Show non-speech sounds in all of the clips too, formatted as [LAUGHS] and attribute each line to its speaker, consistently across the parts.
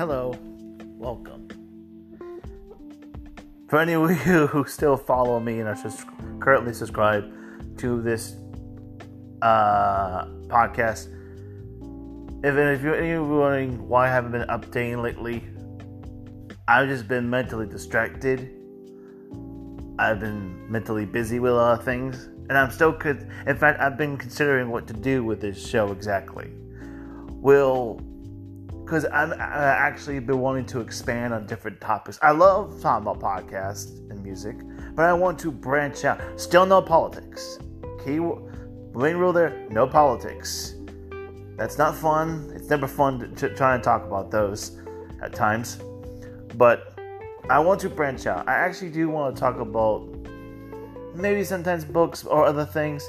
Speaker 1: Hello, welcome. For any of you [LAUGHS] who still follow me and are sus- currently subscribed to this uh, podcast, if, if you're, any of you wondering why I haven't been updating lately, I've just been mentally distracted. I've been mentally busy with a lot of things, and I'm still. Con- in fact, I've been considering what to do with this show exactly. Will because I've actually been wanting to expand on different topics. I love talking about podcasts and music, but I want to branch out. Still no politics. Key main rule there: no politics. That's not fun. It's never fun to, try and talk about those at times. But I want to branch out. I actually do want to talk about maybe sometimes books or other things,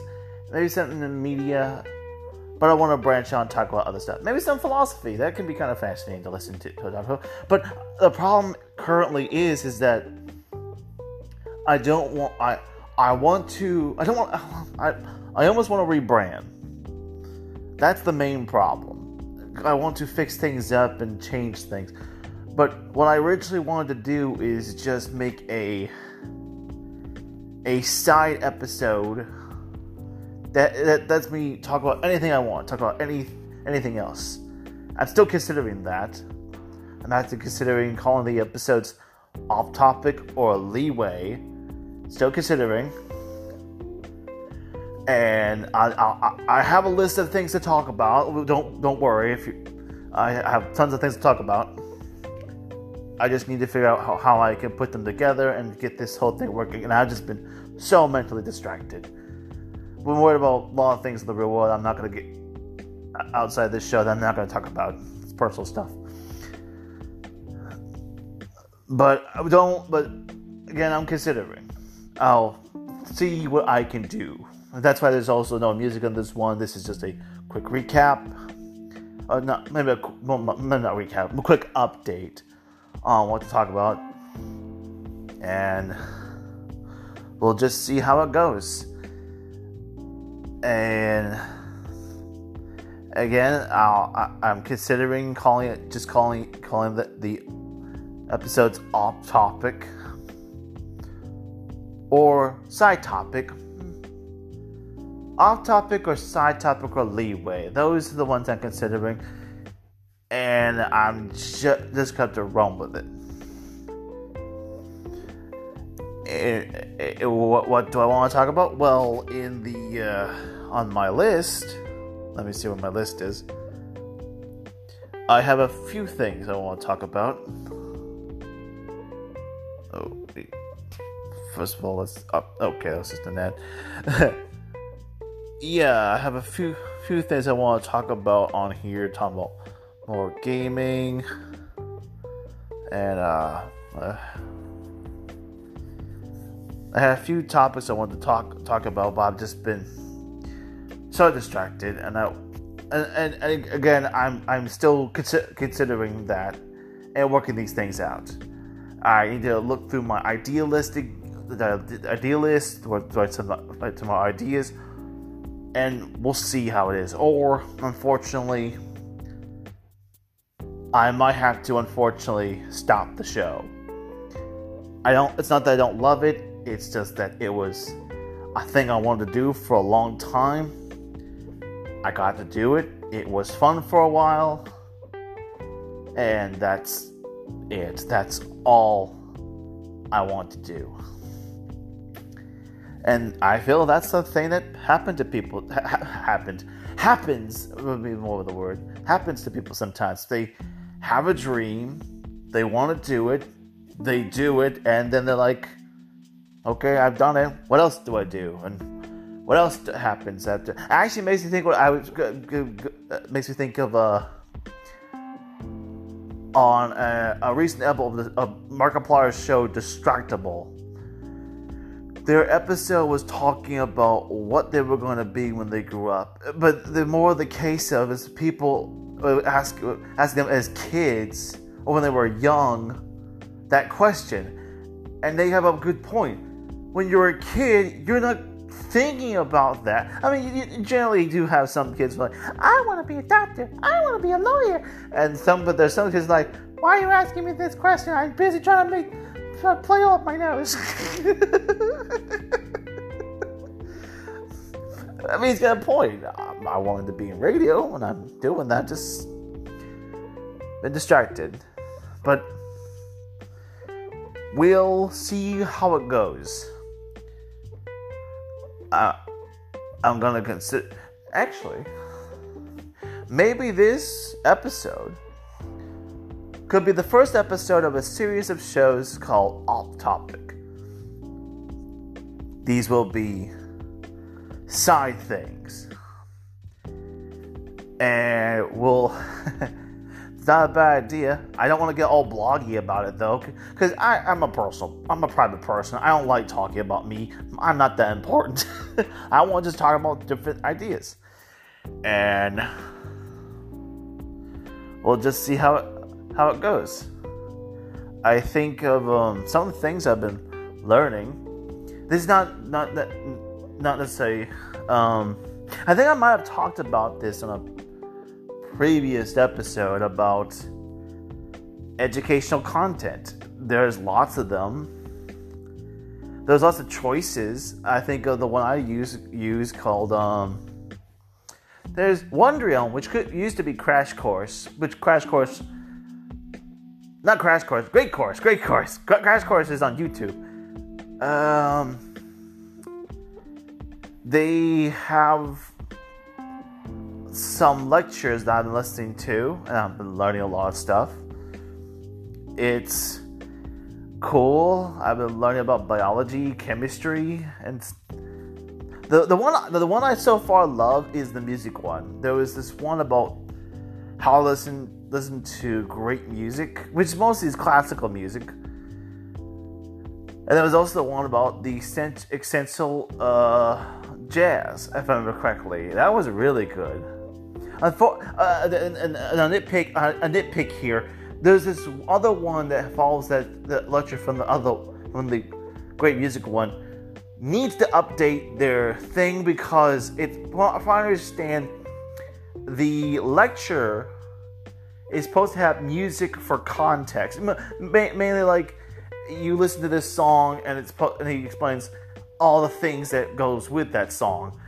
Speaker 1: maybe something in media but I want to branch out and talk about other stuff. Maybe some philosophy that can be kind of fascinating to listen to. but the problem currently is is that I don't want I I want to I don't want [LAUGHS] I I almost want to rebrand. That's the main problem. I want to fix things up and change things. But what I originally wanted to do is just make a a side episode that, that lets me talk about anything I want, talk about any anything else. I'm still considering that. I'm actually considering calling the episodes off topic or leeway. Still considering. And I, I, I have a list of things to talk about. Don't don't worry if you. I have tons of things to talk about. I just need to figure out how, how I can put them together and get this whole thing working. And I've just been so mentally distracted we're worried about a lot of things in the real world. I'm not going to get outside this show that I'm not going to talk about. It's personal stuff. But I don't. But again, I'm considering. I'll see what I can do. That's why there's also no music on this one. This is just a quick recap. Uh, not maybe a well, not recap, a quick update on what to talk about, and we'll just see how it goes and again, I'll, I, am considering calling it just calling calling the, the episodes off topic or side topic. Off topic or side topic or leeway. Those are the ones I'm considering, and I'm ju- just going to run with it. It, it, what, what, do I want to talk about? Well, in the uh, on my list, let me see what my list is. I have a few things I want to talk about. Oh, first of all, let's. Oh, okay, that's just an ad. [LAUGHS] yeah, I have a few few things I want to talk about on here. Talking about more gaming and uh, uh I had a few topics I wanted to talk talk about, but I've just been so distracted, and I and, and, and again, I'm I'm still consi- considering that and working these things out. I need to look through my idealistic the idealist or to my, to my ideas, and we'll see how it is. Or unfortunately, I might have to unfortunately stop the show. I don't. It's not that I don't love it it's just that it was a thing I wanted to do for a long time. I got to do it. It was fun for a while. And that's it. That's all I want to do. And I feel that's the thing that happened to people. Ha- happened. Happens, would be more of the word. Happens to people sometimes. They have a dream, they want to do it, they do it, and then they're like, Okay, I've done it. What else do I do? And what else happens after? Actually, makes me think. What I was uh, makes me think of uh, on a, a recent episode of, the, of Markiplier's show, Distractible. Their episode was talking about what they were going to be when they grew up, but the more the case of is people ask ask them as kids or when they were young that question, and they have a good point when you're a kid, you're not thinking about that. I mean, you generally do have some kids like, I want to be a doctor, I want to be a lawyer, and some, but there's some kids like, Why are you asking me this question? I'm busy trying to make trying to play off my nose. [LAUGHS] I mean, he's got a point. I wanted to be in radio, and I'm doing that. Just been distracted, but we'll see how it goes. Uh, I'm gonna consider. Actually, maybe this episode could be the first episode of a series of shows called Off Topic. These will be side things. And we'll. [LAUGHS] it's not a bad idea. I don't want to get all bloggy about it though, because I'm a personal, I'm a private person. I don't like talking about me. I'm not that important. [LAUGHS] I want to just talk about different ideas, and we'll just see how it how it goes. I think of um, some of the things I've been learning. This is not not not necessarily. Um, I think I might have talked about this on a previous episode about educational content. There's lots of them. There's lots of choices. I think of the one I use use called um, there's Wondrium, which could used to be Crash Course, which Crash Course, not Crash Course, Great Course, Great Course. Crash Course is on YouTube. Um, they have some lectures that I've been listening to, and I've been learning a lot of stuff. It's cool. I've been learning about biology, chemistry, and the the one the one I so far love is the music one. There was this one about how to listen listen to great music, which mostly is classical music. And there was also the one about the essential uh, jazz, if I remember correctly. That was really good. Uh, and, and, and a nitpick, uh, a nitpick here. There's this other one that follows that, that lecture from the other from the great music one. Needs to update their thing because it's if I understand, the lecture is supposed to have music for context, mainly like you listen to this song and it's and he explains all the things that goes with that song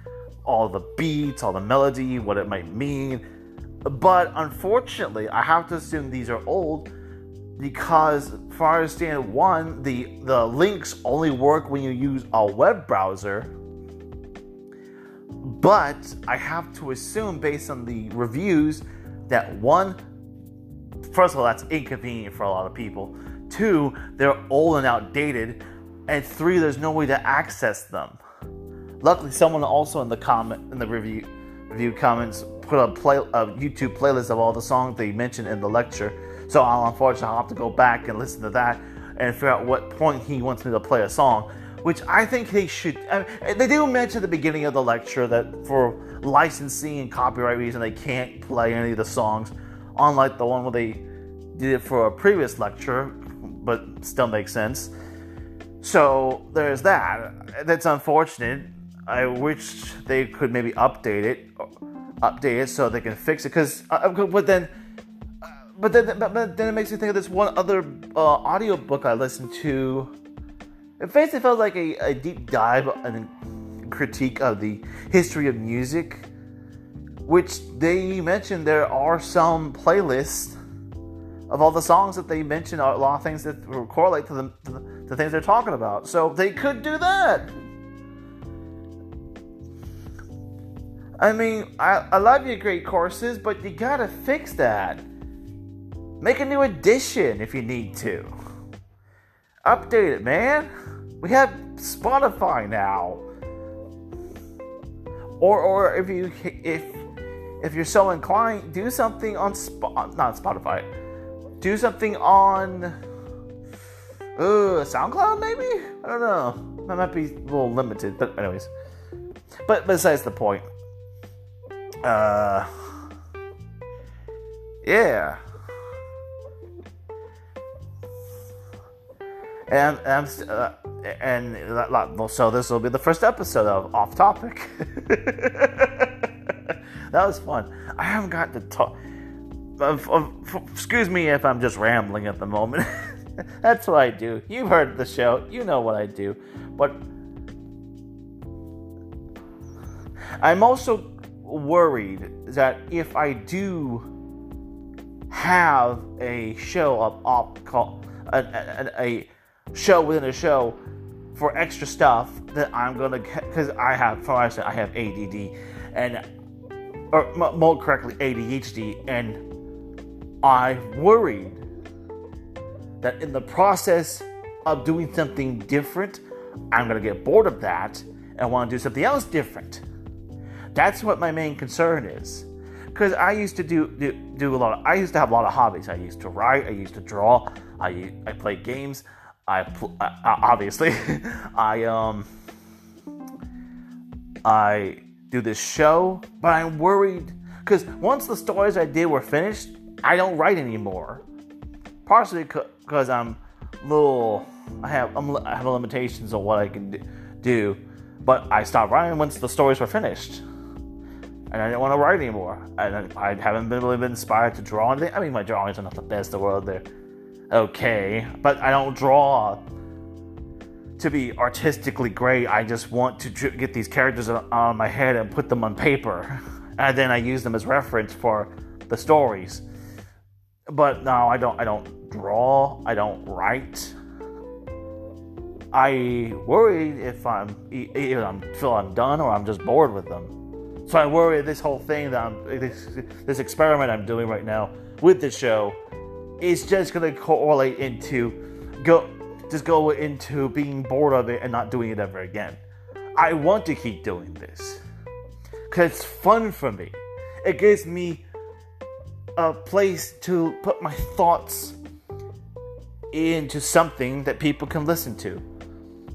Speaker 1: all the beats all the melody what it might mean. But unfortunately i have to assume these are old because for I understand one the the links only work when you use a web browser. But i have to assume based on the reviews that one first of all that's inconvenient for a lot of people. Two they're old and outdated. And three, there's no way to access them. Luckily, someone also in the comment in the review review comments put a play a YouTube playlist of all the songs they mentioned in the lecture. So I'll unfortunately I'll have to go back and listen to that and figure out what point he wants me to play a song. Which I think they should. I mean, eh, they do mention at the beginning of the lecture that for licensing and copyright reason they can't play any of the songs, unlike the one where they did it for a previous lecture, but still makes sense. So there's that. That's unfortunate. I wish they could maybe update it, update it so they can fix it. Because, uh, uh but then, uh, but then, but, then it makes me think of this one other uh, audio book I listened to. It basically felt like a, a deep dive and critique of the history of music, which they mentioned there are some playlists of all the songs that they mentioned are a lot of things that correlate to the, to the things they're talking about. So they could do that. I mean, I, I love your great courses, but you gotta fix that. Make a new edition if you need to. Update it, man. We have Spotify now. Or, or if you if if you're so inclined, do something on Sp- not Spotify do something on uh, SoundCloud, maybe? I don't know. That might be a little limited, but anyways. But besides the point. Uh, yeah. And and, uh, and so this will be the first episode of Off Topic. [LAUGHS] that was fun. I haven't got to talk excuse me if I'm just rambling at the moment. [LAUGHS] That's what I do. You've heard the show, you know what I do. But I'm also worried that if I do have a show of op call a, a, a show within a show for extra stuff that I'm gonna because I have for instance I have ADD and or more correctly ADHD and I worried that in the process of doing something different I'm gonna get bored of that and want to do something else different. That's what my main concern is. Because I used to do, do do a lot. Of, I used to have a lot of hobbies. I used to write. I used to draw. I I play games. I pl- obviously [LAUGHS] I um I do this show, but I'm worried because once the stories I did were finished, I don't write anymore. Partially because I'm little. I have I'm, I have limitations on what I can do, but I stopped writing once the stories were finished and I didn't want to write anymore. And I haven't been really been inspired to draw anything. I mean, my drawings are not the best in the world; they're okay, but I don't draw to be artistically great. I just want to get these characters on my head and put them on paper, [LAUGHS] and then I use them as reference for the stories. But no, I don't. I don't draw. I don't write. I worry if I'm either I'm feel I'm done or I'm just bored with them. So I worry this whole thing that I'm this, this experiment I'm doing right now with the show is just gonna correlate into go just go into being bored of it and not doing it ever again. I want to keep doing this because it's fun for me. It gives me a place to put my thoughts into something that people can listen to.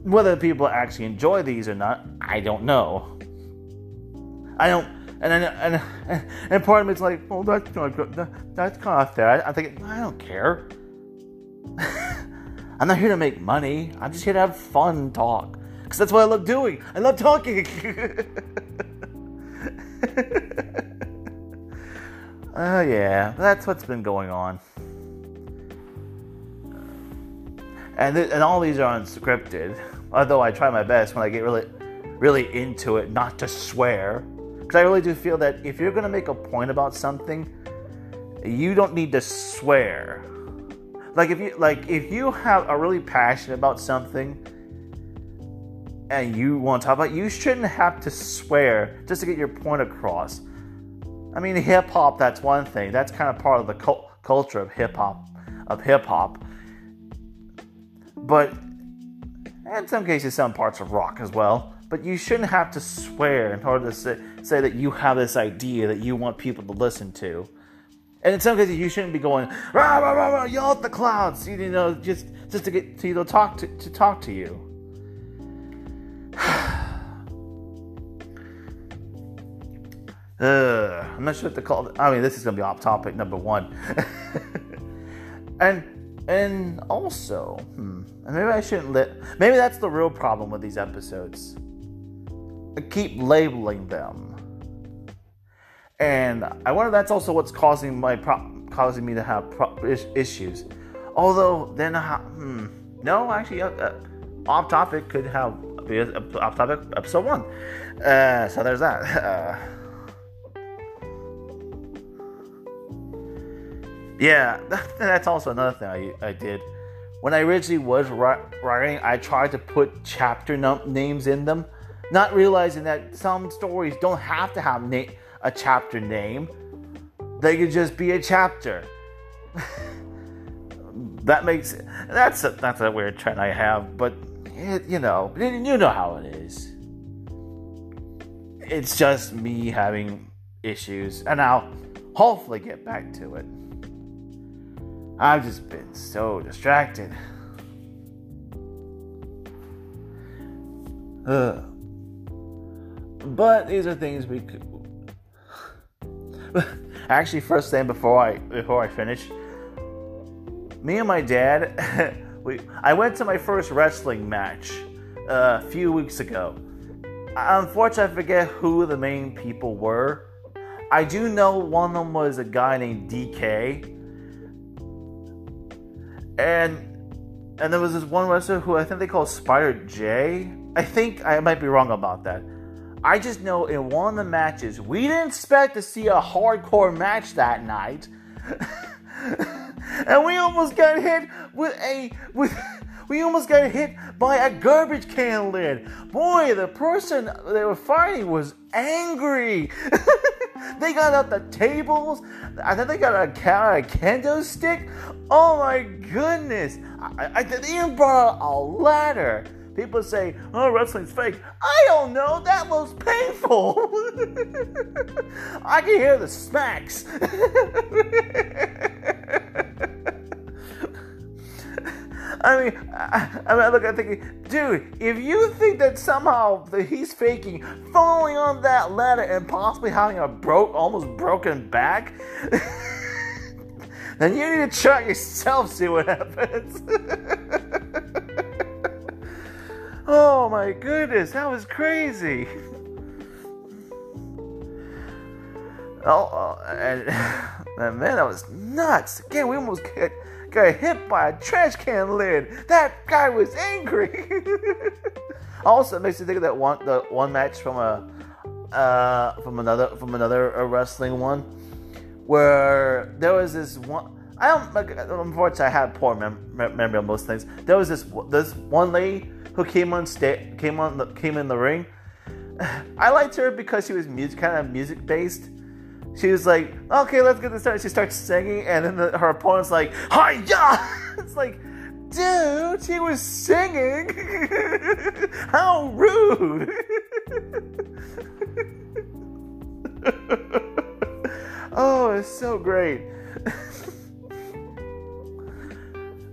Speaker 1: Whether people actually enjoy these or not, I don't know. I don't. And then, and, and part of me is like, well, that's not. That, that's kind of fair. I, I think I don't care. [LAUGHS] I'm not here to make money. I'm just here to have fun, talk, because that's what I love doing. I love talking. [LAUGHS] Oh uh, yeah, that's what's been going on. And th- and all these are unscripted. Although I try my best when I get really really into it not to swear because I really do feel that if you're going to make a point about something, you don't need to swear. Like if you like if you have are really passionate about something and you want to talk about, it, you shouldn't have to swear just to get your point across. I mean, hip hop that's one thing. That's kind of part of the cult- culture of hip hop of hip hop. But in some cases, some parts of rock as well. But you shouldn't have to swear in order to say, say that you have this idea that you want people to listen to. And in some cases, you shouldn't be going rah rah rah, rah yell at the clouds, you know, just just to get to you know talk to, to talk to you. [SIGHS] uh, I'm not sure what to call. I mean, this is gonna be off topic number one. [LAUGHS] and and also, hmm, maybe I shouldn't let. Maybe that's the real problem with these episodes I keep labeling them. And I wonder that's also what's causing my pro- causing me to have pro- issues. Although then, hmm, no, actually, uh, uh, off topic could have be off topic episode one. Uh, so there's that. [LAUGHS] Uh, yeah, that, [LAUGHS] that's also another thing I, I did. When I originally was writing, I tried to put chapter num- names in them not realizing that some stories don't have to have na- a chapter name, they could just be a chapter. [LAUGHS] that makes that's a, that's a weird trend I have, but it, you know, you know how it is. It's just me having issues, and I'll hopefully get back to it. I've just been so distracted. Ugh. But these are things we could. [LAUGHS] Actually, first thing before I before I finish, me and my dad, [LAUGHS] we I went to my first wrestling match uh, a few weeks ago. Unfortunately, I forget who the main people were, I do know one of them was a guy named DK, and and there was this one wrestler who I think they call Spider J. I think I might be wrong about that. I just know in one of the matches, we didn't expect to see a hardcore match that night. [LAUGHS] and we almost got hit with a with we almost got hit by a garbage can lid. Boy, the person they were fighting was angry. [LAUGHS] they got out the tables. I think they got a, a kendo stick. Oh my goodness! I, I, they even brought out a ladder. People say, oh, wrestling's fake. I don't know. That was painful. [LAUGHS] I can hear the smacks. [LAUGHS] I mean, I, I mean, look, I'm thinking, dude, if you think that somehow that he's faking falling on that ladder and possibly having a broke, almost broken back, [LAUGHS] then you need to try yourself, see what happens. Oh my goodness, that was crazy. [LAUGHS] Oh, uh, and, [LAUGHS] and man, that was nuts. Again, we almost got, got hit by a trash can lid. That guy was angry. [LAUGHS] also, it makes me think of that one, the one match from a, uh, from another, from another wrestling one, where there was this one. I don't. Unfortunately, I have poor mem- memory on most things. There was this this one lady who came on sta- came on the, came in the ring. [SIGHS] I liked her because she was music kind of music based. She was like, okay, let's get this started. She starts singing, and then the, her opponent's like, hi! [LAUGHS] It's like, dude, she was singing. [LAUGHS] How rude! [LAUGHS] oh, it's so great.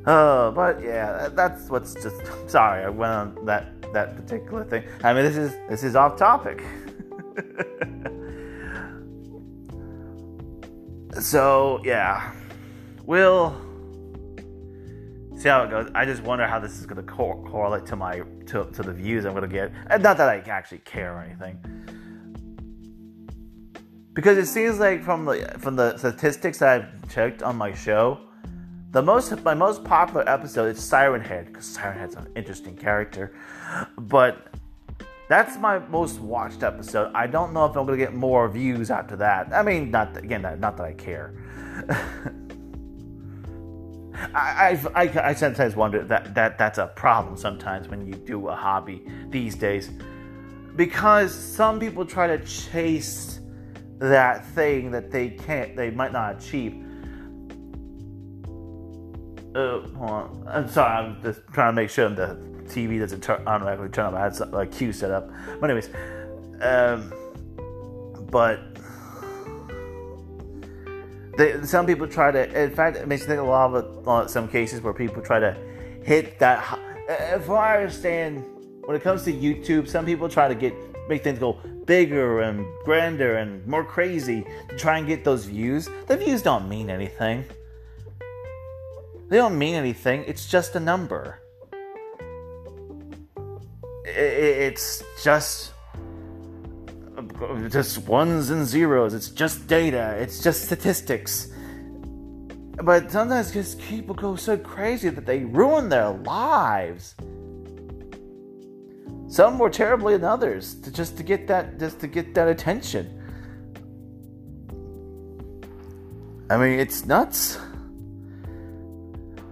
Speaker 1: Uh, but yeah, that's what's just. [LAUGHS] Sorry, I went on that that particular thing. I mean, this is this is off topic. [LAUGHS] so yeah, we'll see how it goes. I just wonder how this is going to cor- correlate to my to, to the views I'm going to get. And not that I actually care or anything, because it seems like from the from the statistics that I've checked on my show the most my most popular episode is Siren Head because Siren Head's an interesting character, but that's my most watched episode. I don't know if I'm gonna get more views after that. I mean, not again, not that I care. [LAUGHS] I, I, I, I sometimes wonder that, that that's a problem sometimes when you do a hobby these days because some people try to chase that thing that they can't they might not achieve uh, hold on. I'm sorry, I'm just trying to make sure the TV doesn't turn automatically turn up. I had like cue set up. But anyways, um, but they, some people try to. In fact, it makes me think a lot of uh, some cases where people try to hit that. If I understand, when it comes to YouTube, some people try to get make things go bigger and grander and more crazy to try and get those views. The views don't mean anything. They don't mean anything, it's just a number. It's just just ones and zeros. It's just data. It's just statistics. But sometimes just people go so crazy that they ruin their lives. Some more terribly than others, to just to get that just to get that attention. I mean, it's nuts.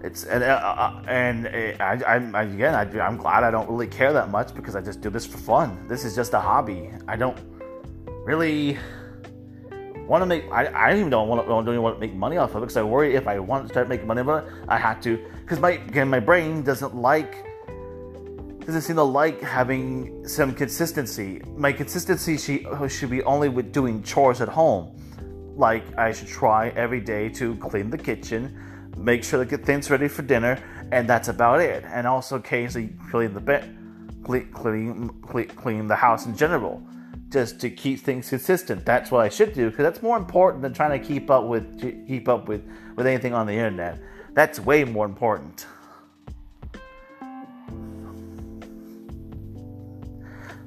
Speaker 1: It's and uh, uh and uh, I, I, again I, I'm glad I don't really care that much because I just do this for fun. This is just a hobby. I don't really want to make. I, I even don't want to don't even want to make money off of it because I worry if I want to start making money but I have to because my again my brain doesn't like doesn't seem to like having some consistency. My consistency should, should be only with doing chores at home. Like I should try every day to clean the kitchen make sure to get things ready for dinner, and that's about it. And also occasionally clean the bed, clean, clean, clean, the house in general, just to keep things consistent. That's what I should do because that's more important than trying to keep up with keep up with with anything on the internet. That's way more important.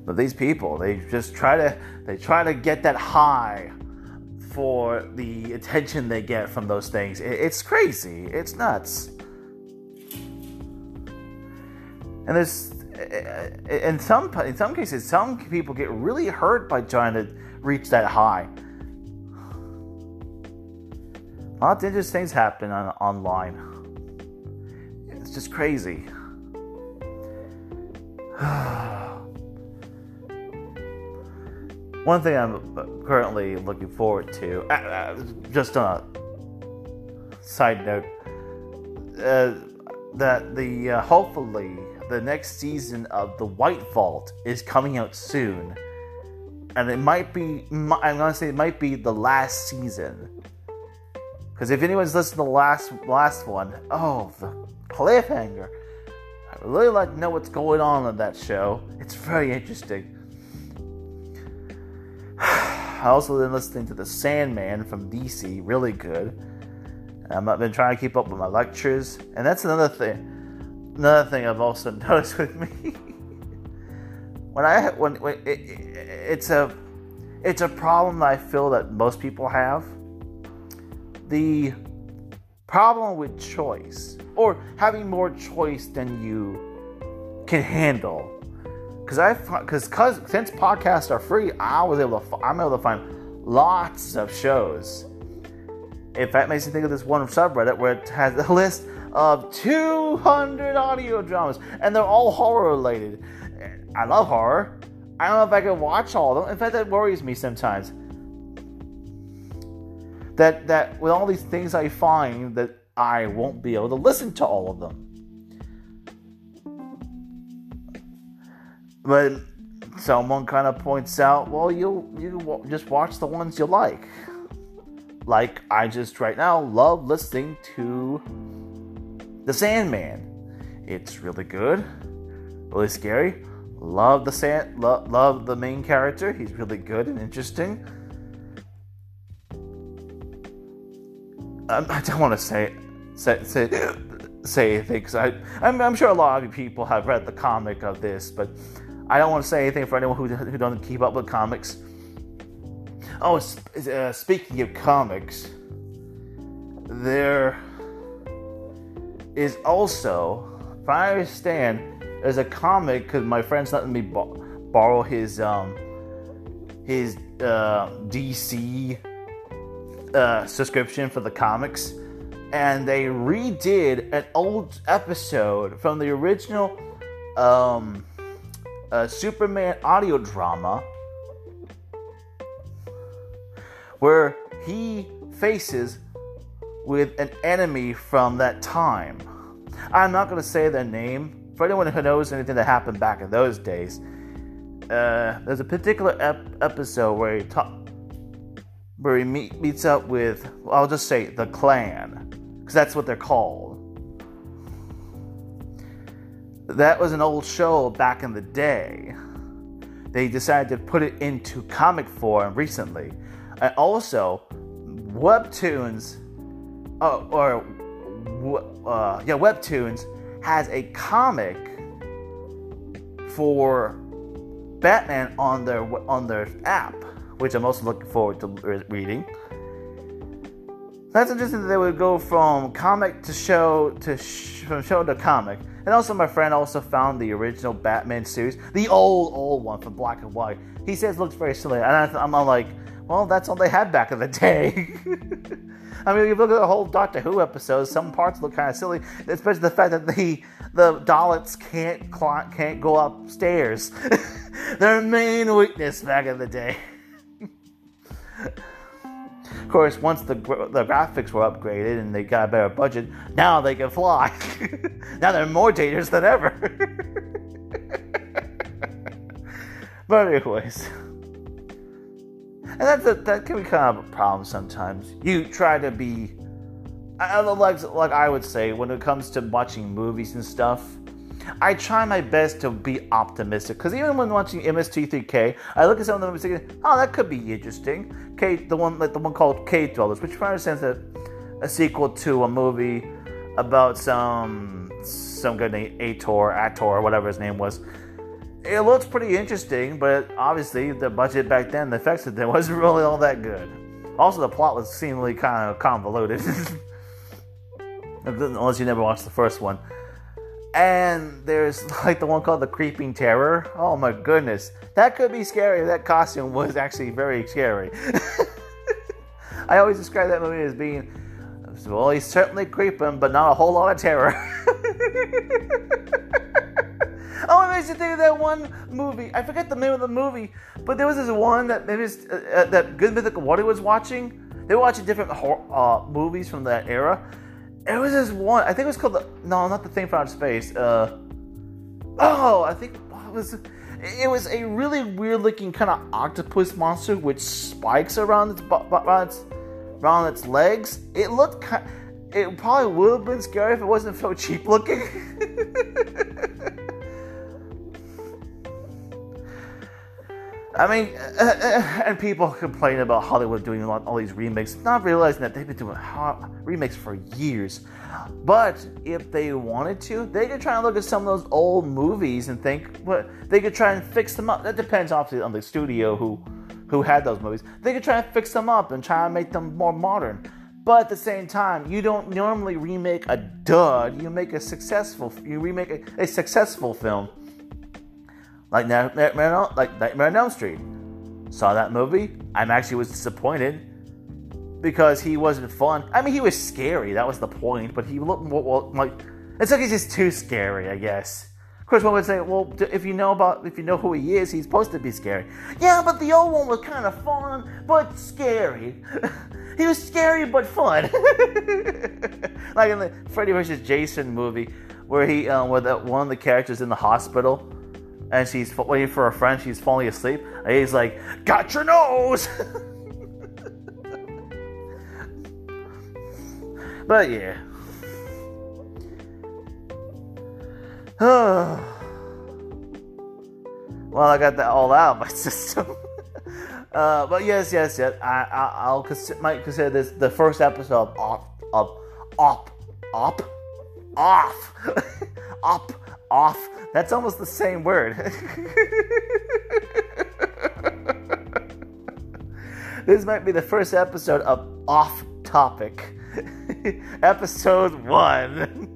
Speaker 1: But these people, they just try to they try to get that high for the attention they get from those things. It's crazy. It's nuts. And there's in some in some cases, some people get really hurt by trying to reach that high. Lots of interesting things happen on, online. It's just crazy. [SIGHS] [SIGHS] One thing I'm currently looking forward to, uh, uh, just on a side note, uh, that the uh, hopefully the next season of The White Vault is coming out soon, and it might be I'm gonna say it might be the last season. Because if anyone's listened to the last last one, oh the cliffhanger! I really like to know what's going on in that show. It's very interesting. I also been listening to The Sandman from DC, really good. I've been trying to keep up with my lectures, and that's another thing another thing I've also [LAUGHS] noticed with me when I when, when it, it, it's a it's a problem that I feel that most people have. The problem with choice or having more choice than you can handle. Because I because since podcasts are free, I was able to I'm able to find lots of shows. If that makes you think of this one subreddit where it has a list of 200 audio dramas, and they're all horror related. I love horror. I don't know if I can watch all of them. In fact, that worries me sometimes. That that with all these things I find that I won't be able to listen to all of them. But someone kind of points out, well, you you just watch the ones you like. Like I just right now love listening to the Sandman. It's really good, really scary. Love the sand, lo- love the main character. He's really good and interesting. Um, I don't want to say say say, say anything I I'm, I'm, sure a lot of people have read the comic of this, but I don't want to say anything for anyone who who doesn't keep up with comics. Oh, uh, speaking of comics, there is also, if I understand, there's a comic because my friend's letting me borrow his um his uh, DC uh, subscription for the comics, and they redid an old episode from the original um, uh, Superman audio drama where he faces with an enemy from that time. I'm not going to say their name. For anyone who knows anything that happened back in those days, uh, there's a particular ep- episode where he ta- where he meet- meets up with, I'll just say the Clan, because that's what they're called. That was an old show back in the day. They decided to put it into comic form recently. And also, Webtoons oh, or uh, yeah, Webtoons has a comic for Batman on their on their app, which I'm also looking forward to reading. That's interesting that they would go from comic to show to sh- from show to comic. And also, my friend also found the original Batman series, the old old one from black and white. He says it looks very silly, and I, I'm like, well, that's all they had back in the day. [LAUGHS] I mean, if you look at the whole Doctor Who episode, some parts look kind of silly, especially the fact that the the Daleks can't can't go upstairs. [LAUGHS] Their main weakness back in the day. [LAUGHS] of course, once the the graphics were upgraded and they got a better budget, now they can fly. [LAUGHS] now they're more dangerous than ever. [LAUGHS] but anyways. And that's a, that can be kind of a problem sometimes. You try to be, like like I would say, when it comes to watching movies and stuff, I try my best to be optimistic. Because even when watching MST3K, I look at some of them and thinking, oh, that could be interesting. K, the one like the one called Cave Dwellers, which probably is a, a sequel to a movie about some some guy named Ator, Ator, whatever his name was it looks pretty interesting, but obviously the budget back then, the effects it [LAUGHS] wasn't really all that good. Also, the plot was seemingly kind of convoluted. [LAUGHS] Unless you never watched the first one. And there's [LAUGHS] like the one called The Creeping Terror. Oh my goodness. That could be scary. That costume was actually very scary. [LAUGHS] I always describe that movie as being, well, he's certainly creeping, but not a whole lot of terror. [LAUGHS] oh, it makes you think of that one movie. I forget the name of the movie, but there was this one that maybe uh, uh, that Good Mythical Woody was watching. They were watching different uh, movies from that era. It was this one. I think it was called the no, not the thing from outer space. Uh, oh, I think it was. It was a really weird looking kind of octopus monster with spikes around its, around its, around its legs. It looked. It probably would have been scary if it wasn't so [LAUGHS] cheap looking. [LAUGHS] I mean, uh, uh, and people complain about Hollywood doing all these remakes, not realizing that they've been doing remakes for years. But if they wanted to, they could try and look at some of those old movies and think, what they could try and fix them up. That depends, obviously, on the studio who who had those movies. They could try and fix them up and try and make them more modern. But at the same time, you don't normally remake a dud. You make a successful, you remake a, a successful film like Nightmare, like Nightmare on Elm Street. Saw that movie. I'm actually was disappointed because he wasn't fun. I mean, he was scary. That was the point. But he looked more well, like it's like he's just too scary. I guess. Of course, one would say, well, if you know about, if you know who he is, he's supposed to be scary. Yeah, but the old one was kind of fun, but scary. [LAUGHS] he was scary but fun. [LAUGHS] like in the Freddy vs. Jason movie, where he, um, where that one of the characters in the hospital and she's waiting for her friend. She's falling asleep, and he's like, "Got your nose." [LAUGHS] but yeah. [SIGHS] well, I got that all out of my [LAUGHS] system. uh, but yes, yes, yes. I, will might consider this the first episode of op of op op off [LAUGHS] op off that's almost the same word. [LAUGHS] this might be the first episode of Off Topic. [LAUGHS] episode one.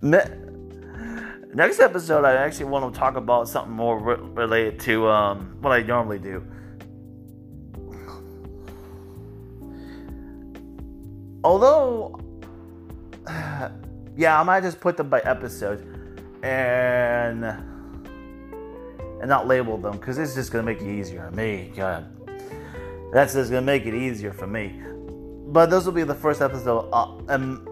Speaker 1: [LAUGHS] Next episode, I actually want to talk about something more re- related to um, what I normally do. Although yeah, I might just put them by episode and and not label them because it's just gonna make it easier on me. God, that's just gonna make it easier for me. But this will be the first episode of, um,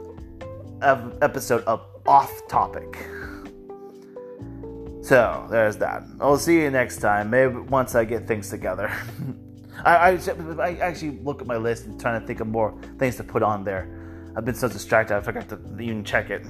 Speaker 1: episode of off topic. So there's that. I'll see you next time. Maybe once I get things together. [LAUGHS] I, I, I actually look at my list and trying to think of more things to put on there. I've been so distracted I forgot to even check it.